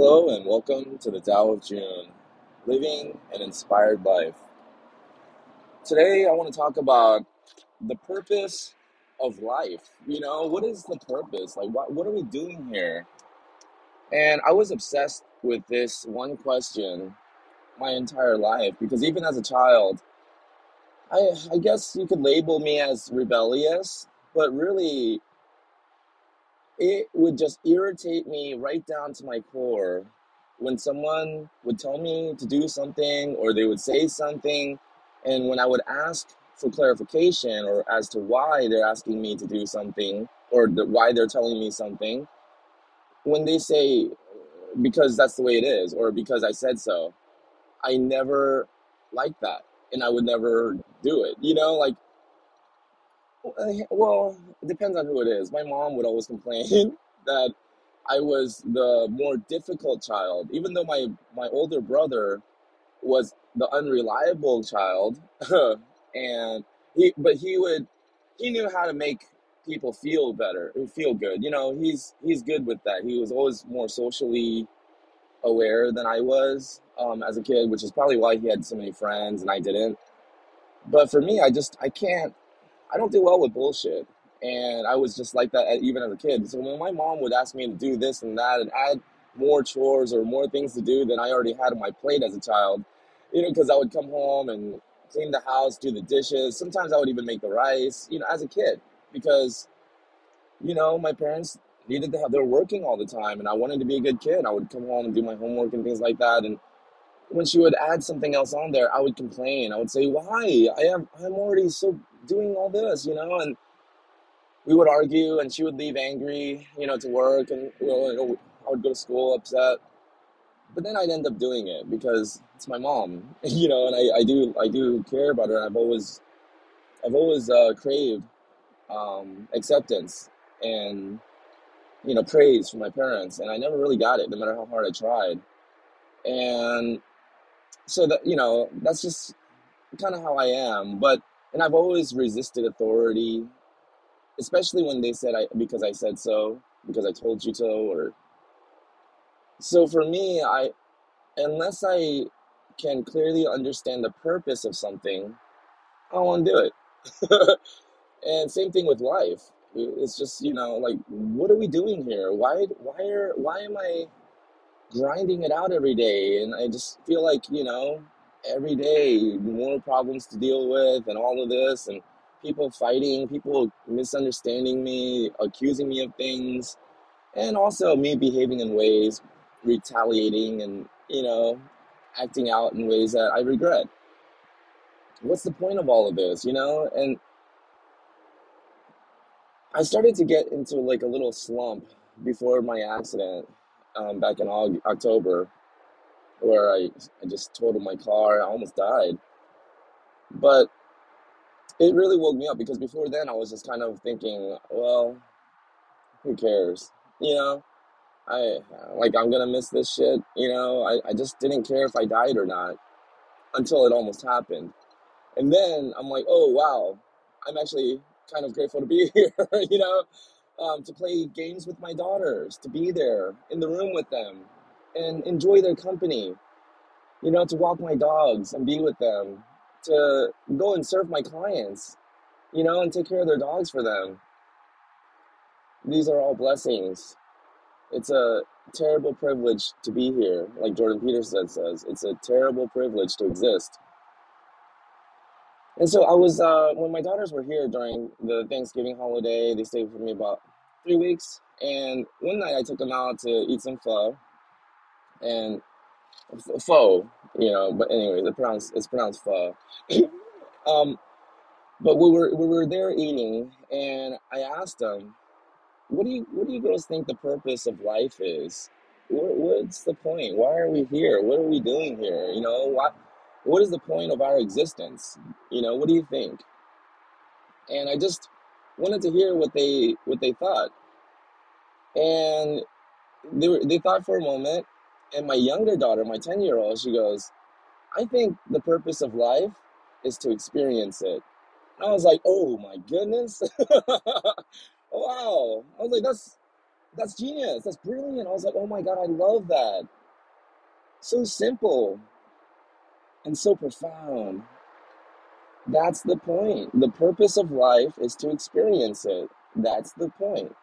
Hello and welcome to the Tao of Jun, living an inspired life. Today I want to talk about the purpose of life. You know, what is the purpose? Like, what, what are we doing here? And I was obsessed with this one question my entire life because even as a child, I, I guess you could label me as rebellious, but really it would just irritate me right down to my core when someone would tell me to do something or they would say something. And when i would ask for clarification or as to why they're asking me to do something or the, why they're telling me something when they say because that's the way it is or because i said so i never liked that and i would never do it you know like well, it depends on who it is. My mom would always complain that I was the more difficult child, even though my my older brother was the unreliable child, and he but he would he knew how to make people feel better, feel good. You know, he's he's good with that. He was always more socially aware than I was um, as a kid, which is probably why he had so many friends and I didn't. But for me, I just I can't I don't do well with bullshit. And I was just like that even as a kid. So when my mom would ask me to do this and that and add more chores or more things to do than I already had on my plate as a child, you know, because I would come home and clean the house, do the dishes. Sometimes I would even make the rice, you know, as a kid, because, you know, my parents needed to have, they were working all the time and I wanted to be a good kid. I would come home and do my homework and things like that. And when she would add something else on there, I would complain. I would say, "Why? I am I'm already so doing all this, you know." And we would argue, and she would leave angry, you know, to work, and you know, I would go to school upset. But then I'd end up doing it because it's my mom, you know, and I, I do I do care about her. I've always I've always uh, craved um, acceptance and you know praise from my parents, and I never really got it, no matter how hard I tried. And so that you know that's just kind of how I am. But and I've always resisted authority, especially when they said I because I said so, because I told you so, or so for me, I unless I can clearly understand the purpose of something, I to do it. and same thing with life. It's just you know like what are we doing here? Why why are why am I grinding it out every day. And I just feel like, you know, every day more problems to deal with and all of this and people fighting, people misunderstanding me, accusing me of things, and also me behaving in ways, retaliating and, you know, acting out in ways that I regret. What's the point of all of this, you know? And I started to get into like a little slump before my accident um, back in Aug- October where I, I just totaled my car. I almost died. But it really woke me up because before then I was just kind of thinking, well, who cares? You know, I like I'm gonna miss this shit. You know, I, I just didn't care if I died or not until it almost happened. And then I'm like, oh wow, I'm actually kind of grateful to be here, you know, um, to play games with my daughters, to be there in the room with them and enjoy their company you know, to walk my dogs and be with them, to go and serve my clients, you know, and take care of their dogs for them. These are all blessings. It's a terrible privilege to be here, like Jordan Peterson says. It's a terrible privilege to exist. And so I was, uh, when my daughters were here during the Thanksgiving holiday, they stayed for me about three weeks. And one night I took them out to eat some pho. And pho, you know, but anyway, it's pronounced, it's pronounced pho. um, but we were we were there eating, and I asked them, "What do you what do you girls think the purpose of life is? What, what's the point? Why are we here? What are we doing here? You know, what what is the point of our existence? You know, what do you think?" And I just wanted to hear what they what they thought, and they were they thought for a moment, and my younger daughter, my ten year old, she goes, "I think the purpose of life is to experience it." And I was like, oh my goodness. wow. I was like, that's That's genius. That's brilliant. I was like, oh my God, I love that. So simple and so profound. That's the point. The purpose of life is to experience it. That's the point.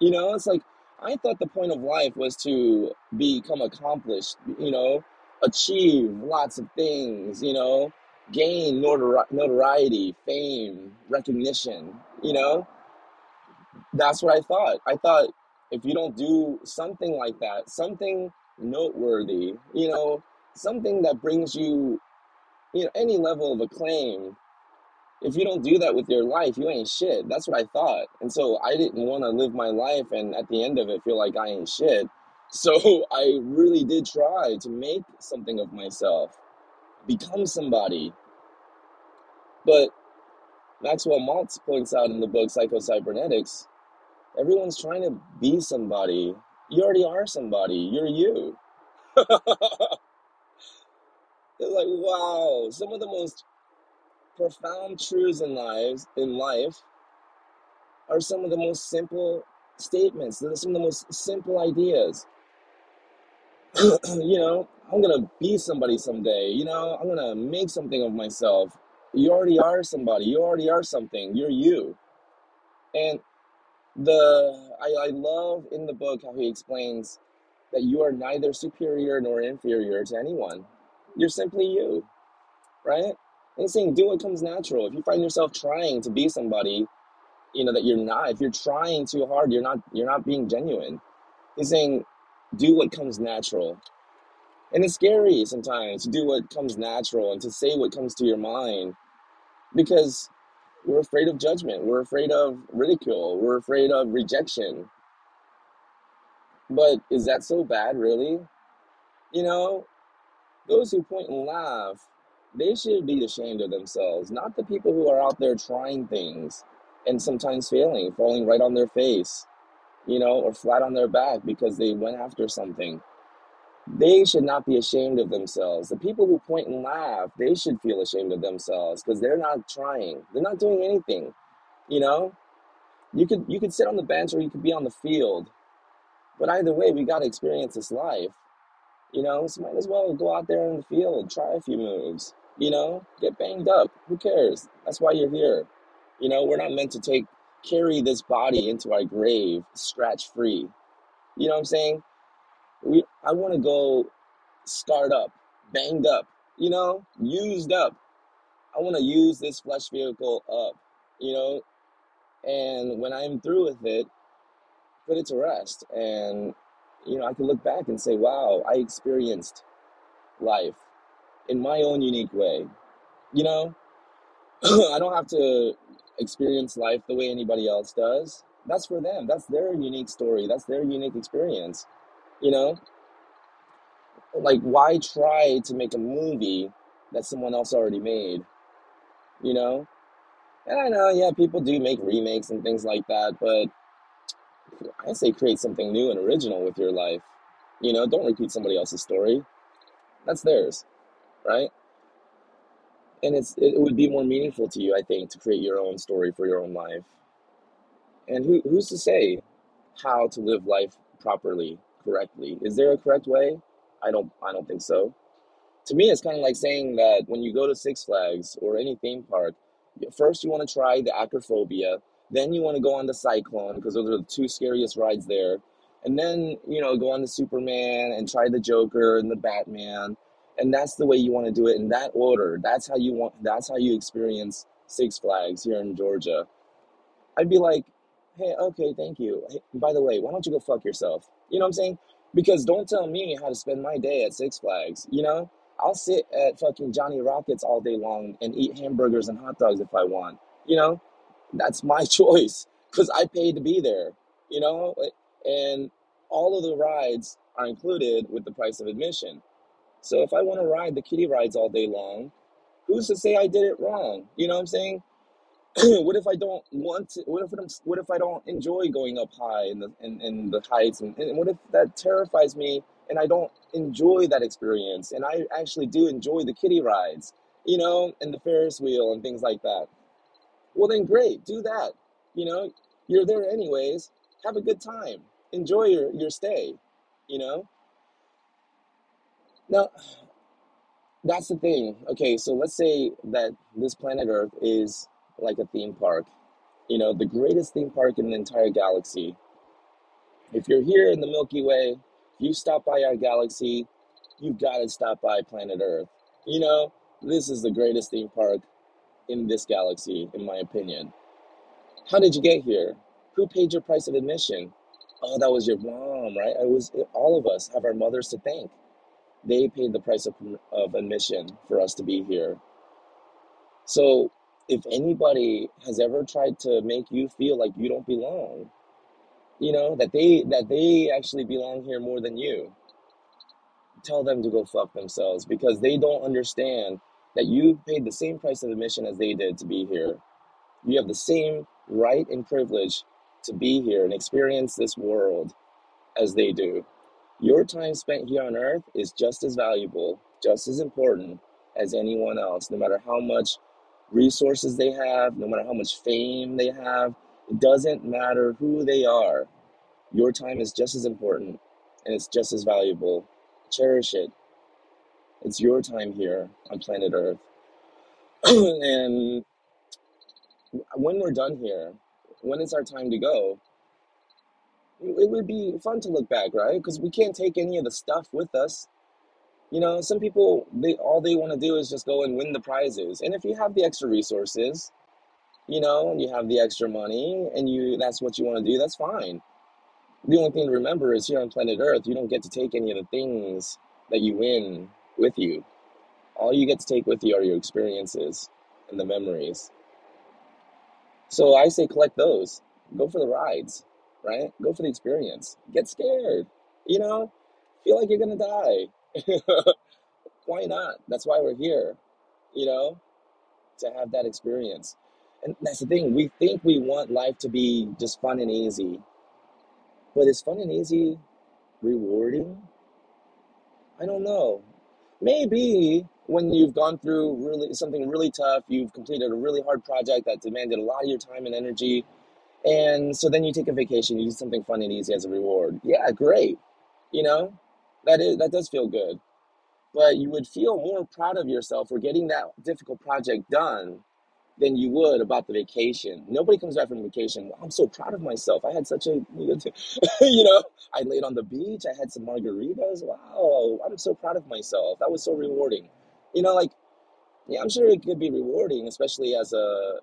You know, it's like I thought the point of life was to become accomplished, you know, achieve lots of things, you know, gain notori- notoriety, fame, recognition, you know. That's what I thought. I thought if you don't do something like that, something noteworthy, you know, something that brings you, you know, any level of acclaim, if you don't do that with your life, you ain't shit. That's what I thought. And so I didn't want to live my life and at the end of it feel like I ain't shit. So I really did try to make something of myself, become somebody. But Maxwell Maltz points out in the book Psycho-Cybernetics, everyone's trying to be somebody. You already are somebody. You're you. It's like, wow, some of the most profound truths in lives in life are some of the most simple statements. They're some of the most simple ideas. you know, I'm gonna be somebody someday. You know, I'm gonna make something of myself. You already are somebody. You already are something. You're you. And the I, I love in the book how he explains that you are neither superior nor inferior to anyone. You're simply you, right? And saying do what comes natural. If you find yourself trying to be somebody, you know that you're not. If you're trying too hard, you're not. You're not being genuine He's saying, do what comes natural. And it's scary sometimes to do what comes natural and to say what comes to your mind because we're afraid of judgment. We're afraid of ridicule. We're afraid of rejection. But is that so bad, really? You know, those who point and laugh, they should be ashamed of themselves, not the people who are out there trying things and sometimes failing, falling right on their face, you know, or flat on their back because they went after something They should not be ashamed of themselves. The people who point and laugh, they should feel ashamed of themselves because they're not trying. They're not doing anything. You know, you could you could sit on the bench or you could be on the field, but either way, we got to experience this life. You know, so might as well go out there in the field, try a few moves. You know, get banged up. Who cares? That's why you're here. You know, we're not meant to take carry this body into our grave scratch free. You know what I'm saying? We I want to go scarred up, banged up, you know, used up. I want to use this flesh vehicle up, you know, and when I'm through with it, put it to rest. And, you know, I can look back and say, wow, I experienced life in my own unique way. You know, I don't have to experience life the way anybody else does. That's for them. That's their unique story. That's their unique experience. You know, like why try to make a movie that someone else already made? You know, And I know, yeah, people do make remakes and things like that, but I say create something new and original with your life. You know, don't repeat somebody else's story. That's theirs, right? And it's it would be more meaningful to you, I think, to create your own story for your own life. And who who's to say how to live life properly, correctly? Is there a correct way? I don't I don't think so. to me, it's kind of like saying that when you go to Six Flags or any theme park, first you want to try the acrophobia, then you want to go on the Cyclone because those are the two scariest rides there, and then you know go on the Superman and try the Joker and the Batman, and that's the way you want to do it in that order. That's how you want. That's how you experience Six Flags here in Georgia. I'd be like, hey, okay, thank you. Hey, by the way, why don't you go fuck yourself? You know what I'm saying? Because don't tell me how to spend my day at Six Flags. You know, I'll sit at fucking Johnny Rockets all day long and eat hamburgers and hot dogs if I want. You know, that's my choice because I paid to be there. You know, and all of the rides are included with the price of admission. So if I want to ride the kiddie rides all day long, who's to say I did it wrong? You know what I'm saying? what if I don't want to? What if I'm, what if I don't enjoy going up high in the in, in the heights? And, and what if that terrifies me and I don't enjoy that experience? And I actually do enjoy the kiddie rides, you know, and the Ferris wheel and things like that. Well, then great, do that. You know, you're there anyways. Have a good time. enjoy your, your stay, you know? Now, that's the thing. Okay, so let's say that this planet Earth is like a theme park, you know, the greatest theme park in the entire galaxy. If you're here in the Milky Way, you stop by our galaxy, you've got to stop by planet Earth. You know, this is the greatest theme park in this galaxy, in my opinion. How did you get here? Who paid your price of admission? Oh, that was your mom, right? It was all of us have our mothers to thank. They paid the price of, of admission for us to be here. So, if anybody has ever tried to make you feel like you don't belong, you know that they that they actually belong here more than you, tell them to go fuck themselves because they don't understand that you paid the same price of admission as they did to be here. You have the same right and privilege to be here and experience this world as they do. Your time spent here on earth is just as valuable, just as important as anyone else, no matter how much resources they have, no matter how much fame they have. It doesn't matter who they are. Your time is just as important and it's just as valuable. Cherish it. It's your time here on planet Earth. and when we're done here, when it's our time to go, it would be fun to look back, right? Because we can't take any of the stuff with us. You know, some people they all they want to do is just go and win the prizes. And if you have the extra resources, you know, and you have the extra money and you that's what you want to do, that's fine. The only thing to remember is here on planet Earth, you don't get to take any of the things that you win with you. All you get to take with you are your experiences and the memories. So I say collect those. Go for the rides, right? Go for the experience. Get scared, you know? Feel like you're gonna die. why not? That's why we're here, you know, to have that experience. And that's the thing, we think we want life to be just fun and easy. But is fun and easy rewarding? I don't know. Maybe when you've gone through really something really tough, you've completed a really hard project that demanded a lot of your time and energy, and so then you take a vacation, you do something fun and easy as a reward. Yeah, great. You know, that is that does feel good. But you would feel more proud of yourself for getting that difficult project done than you would about the vacation. Nobody comes back from vacation. "Wow, I'm so proud of myself. I had such a good, you know, I laid on the beach. I had some margaritas. Wow, I'm so proud of myself. That was so rewarding. You know, like yeah, I'm sure it could be rewarding, especially as a,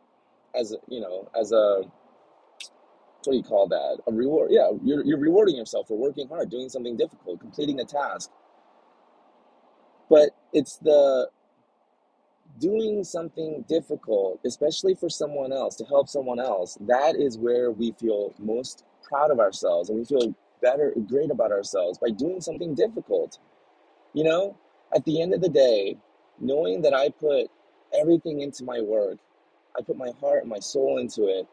as a, you know, as a what do you call that? A reward. Yeah, you're you're rewarding yourself for working hard, doing something difficult, completing a task. But it's the doing something difficult, especially for someone else, to help someone else, that is where we feel most proud of ourselves and we feel better, great about ourselves by doing something difficult. You know, at the end of the day, knowing that I put everything into my work, I put my heart and my soul into it,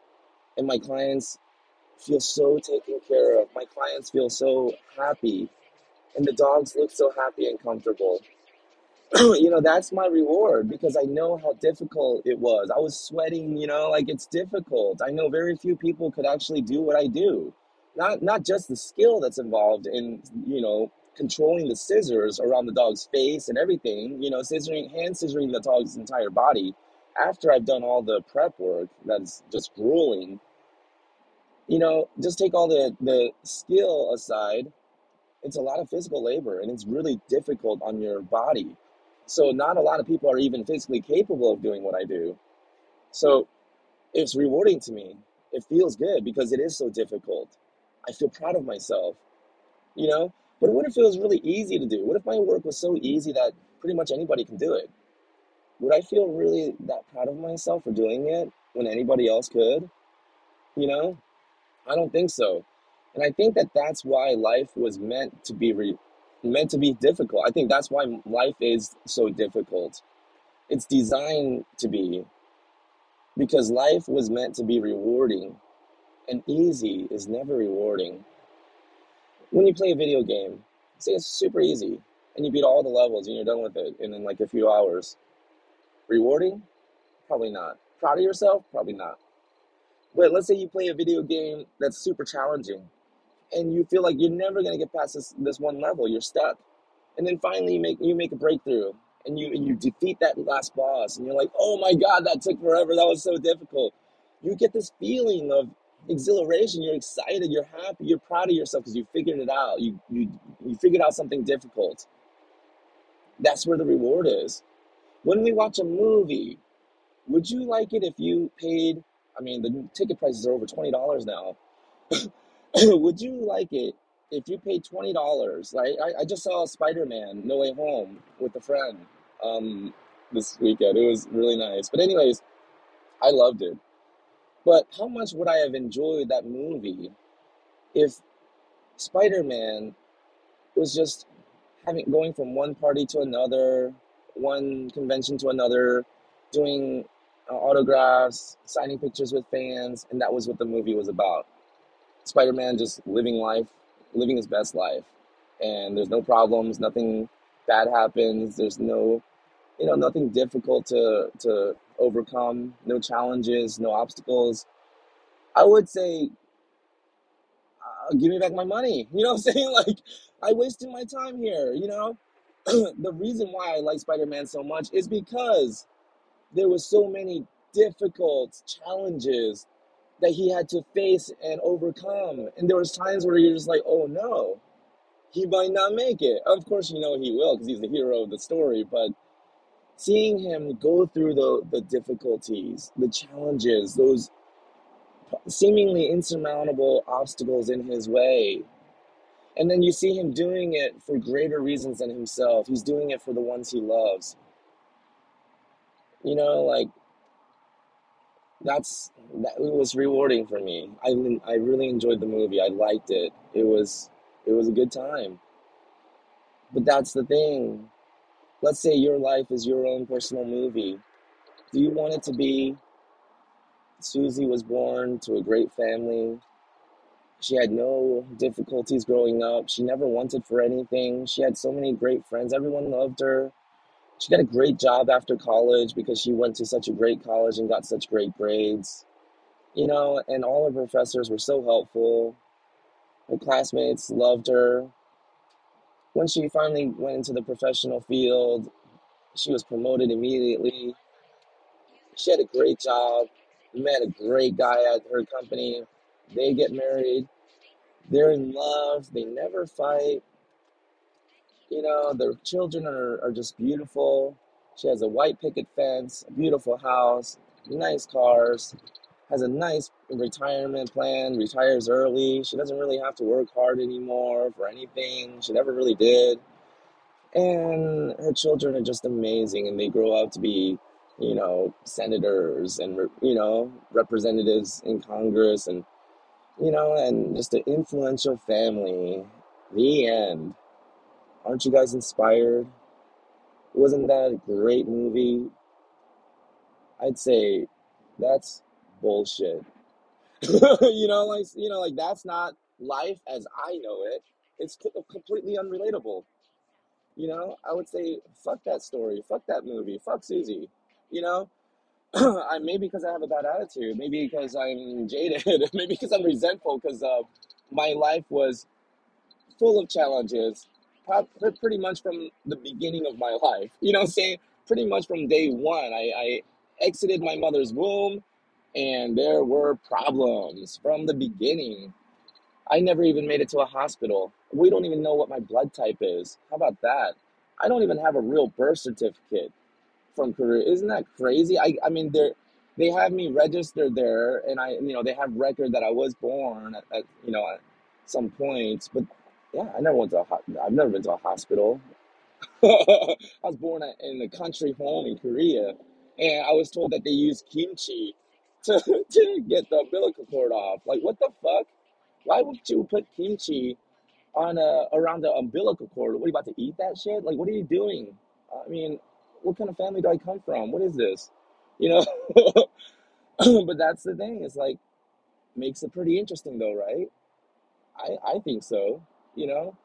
and my clients feel so taken care of, my clients feel so happy, and the dogs look so happy and comfortable you know, that's my reward because I know how difficult it was. I was sweating, you know, like it's difficult. I know very few people could actually do what I do. Not not just the skill that's involved in, you know, controlling the scissors around the dog's face and everything, you know, scissoring hand scissoring the dog's entire body after I've done all the prep work that's just grueling. You know, just take all the the skill aside, it's a lot of physical labor and it's really difficult on your body so not a lot of people are even physically capable of doing what I do. So it's rewarding to me. It feels good because it is so difficult. I feel proud of myself, you know? But what if it was really easy to do? What if my work was so easy that pretty much anybody can do it? Would I feel really that proud of myself for doing it when anybody else could? You know? I don't think so. And I think that that's why life was meant to be re- meant to be difficult. I think that's why life is so difficult. It's designed to be because life was meant to be rewarding, and easy is never rewarding. When you play a video game, say it's super easy, and you beat all the levels and you're done with it in, in like a few hours. Rewarding? Probably not. Proud of yourself? Probably not. But let's say you play a video game that's super challenging and you feel like you're never gonna get past this this one level. You're stuck, and then finally you make you make a breakthrough, and you and you defeat that last boss, and you're like, oh my god, that took forever. That was so difficult. You get this feeling of exhilaration. You're excited. You're happy. You're proud of yourself because you figured it out. You you you figured out something difficult. That's where the reward is. When we watch a movie, would you like it if you paid? I mean, the ticket prices are over twenty dollars now Would you like it if you paid twenty dollars? Like, I, I just saw Spider Man No Way Home with a friend um this weekend. It was really nice. But anyways, I loved it. But how much would I have enjoyed that movie if Spider Man was just having going from one party to another, one convention to another, doing autographs, signing pictures with fans, and that was what the movie was about. Spider-Man just living life, living his best life, and there's no problems, nothing bad happens. There's no, you know, nothing difficult to to overcome, no challenges, no obstacles. I would say, uh, give me back my money. You know what I'm saying? Like, I wasted my time here. You know, the reason why I like Spider-Man so much is because there was so many difficult challenges that he had to face and overcome. And there was times where you're just like, oh no, he might not make it. Of course, you know he will because he's the hero of the story. But seeing him go through the, the difficulties, the challenges, those seemingly insurmountable obstacles in his way, and then you see him doing it for greater reasons than himself. He's doing it for the ones he loves. You know, like that's that it was rewarding for me. I I really enjoyed the movie. I liked it. It was it was a good time. But that's the thing. Let's say your life is your own personal movie. Do you want it to be Susie was born to a great family? She had no difficulties growing up. She never wanted for anything. She had so many great friends. Everyone loved her. She got a great job after college because she went to such a great college and got such great grades. You know, and all her professors were so helpful. Her classmates loved her. When she finally went into the professional field, she was promoted immediately. She had a great job, met a great guy at her company. They get married. They're in love. They never fight. You know, their children are, are just beautiful. She has a white picket fence, a beautiful house, nice cars, has a nice retirement plan, retires early. She doesn't really have to work hard anymore for anything. She never really did. And her children are just amazing and they grow up to be, you know, senators and, you know, representatives in Congress and, you know, and just an influential family. The end. Aren't you guys inspired? Wasn't that a great movie? I'd say that's bullshit. you know, like you know, like that's not life as I know it. It's completely unrelatable. You know, I would say fuck that story, fuck that movie, fuck Susie. You know, I maybe because I have a bad attitude, maybe because I'm jaded, maybe because I'm resentful because uh, my life was full of challenges, pretty much from the beginning of my life. You know what I'm saying? Pretty much from day one, I, I exited my mother's womb, and there were problems from the beginning. I never even made it to a hospital. We don't even know what my blood type is. How about that? I don't even have a real birth certificate from Korea. Isn't that crazy? I I mean they're they have me registered there and I you know they have record that I was born at, at you know at some points, but yeah, I never went to a ho- I've never been to a hospital. I was born in a country home in Korea, and I was told that they use kimchi to to get the umbilical cord off. Like what the fuck? Why would you put kimchi on a around the umbilical cord? What are you about to eat that shit? Like what are you doing? I mean, what kind of family do I come from? What is this? You know? but that's the thing. It's like makes it pretty interesting though, right? I I think so. You know?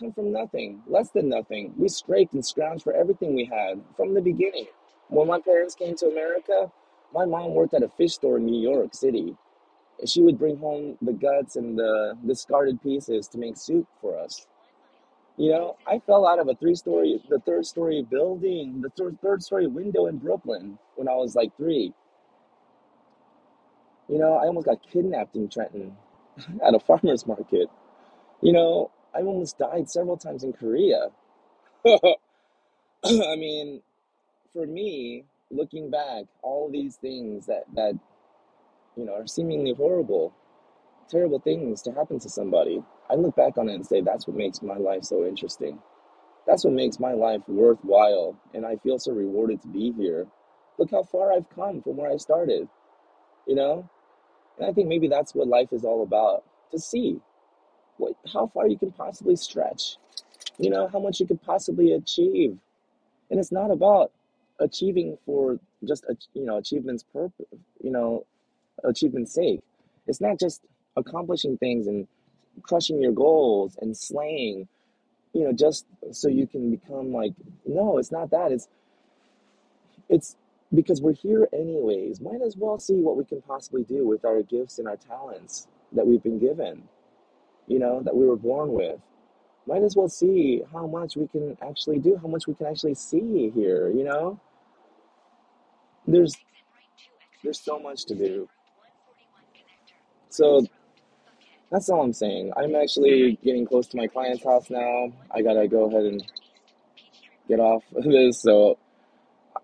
Come from nothing, less than nothing. We scraped and scrounged for everything we had from the beginning. When my parents came to America, my mom worked at a fish store in New York City She would bring home the guts and the discarded pieces to make soup for us. You know, I fell out of a three story, the third story building, the third, third story window in Brooklyn when I was like three. You know, I almost got kidnapped in Trenton at a farmer's market. You know, I almost died several times in Korea. I mean, for me, looking back, all these things that, that, you know, are seemingly horrible, terrible things to happen to somebody, I look back on it and say, that's what makes my life so interesting. That's what makes my life worthwhile. And I feel so rewarded to be here. Look how far I've come from where I started, you know? And I think maybe that's what life is all about to see what, how far you can possibly stretch, you know, how much you could possibly achieve. And it's not about achieving for just, you know, achievement's purpose, you know, achievement's sake. It's not just accomplishing things and crushing your goals and slaying, you know, just so you can become like, no, it's not that. It's, it's because we're here anyways. Might as well see what we can possibly do with our gifts and our talents that we've been given, you know, that we were born with. Might as well see how much we can actually do, how much we can actually see here, you know? There's there's so much to do. So that's all I'm saying. I'm actually getting close to my client's house now. I gotta go ahead and get off of this. So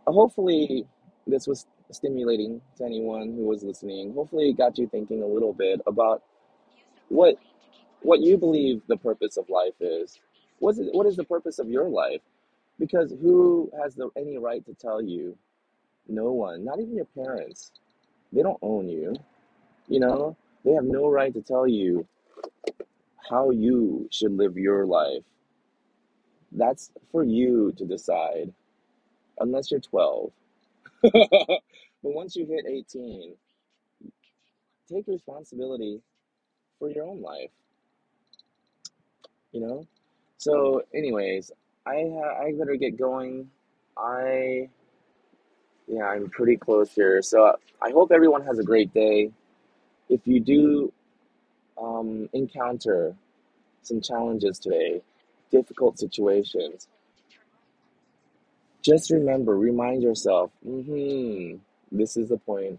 hopefully this was stimulating to anyone who was listening. Hopefully it got you thinking a little bit about what what you believe the purpose of life is. What's it, what is the purpose of your life? Because who has the, any right to tell you? No one, not even your parents. They don't own you. You know, they have no right to tell you how you should live your life. That's for you to decide, unless you're 12. but once you hit 18, take responsibility for your own life, you know? So, anyways, I ha- I better get going. I yeah, I'm pretty close here. So, I hope everyone has a great day. If you do um, encounter some challenges today, difficult situations, just remember, remind yourself, mm-hmm, this is the point.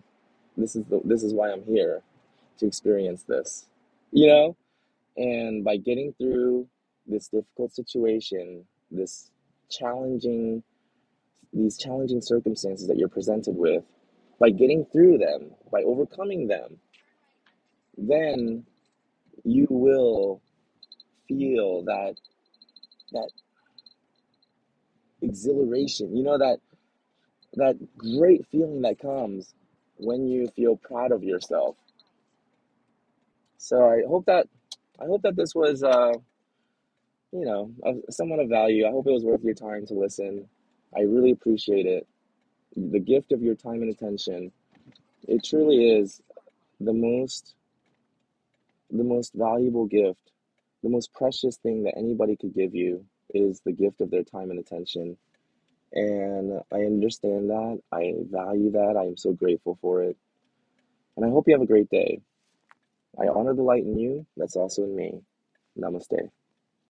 This is the this is why I'm here to experience this. You know? And by getting through this difficult situation, this challenging these challenging circumstances that you're presented with, by getting through them, by overcoming them, then you will feel that that exhilaration, you know that that great feeling that comes when you feel proud of yourself. So I hope that I hope that this was uh you know, somewhat of value. I hope it was worth your time to listen. I really appreciate it. The gift of your time and attention. It truly is the most the most valuable gift, the most precious thing that anybody could give you is the gift of their time and attention. And I understand that. I value that. I am so grateful for it. And I hope you have a great day. I honor the light in you that's also in me. Namaste.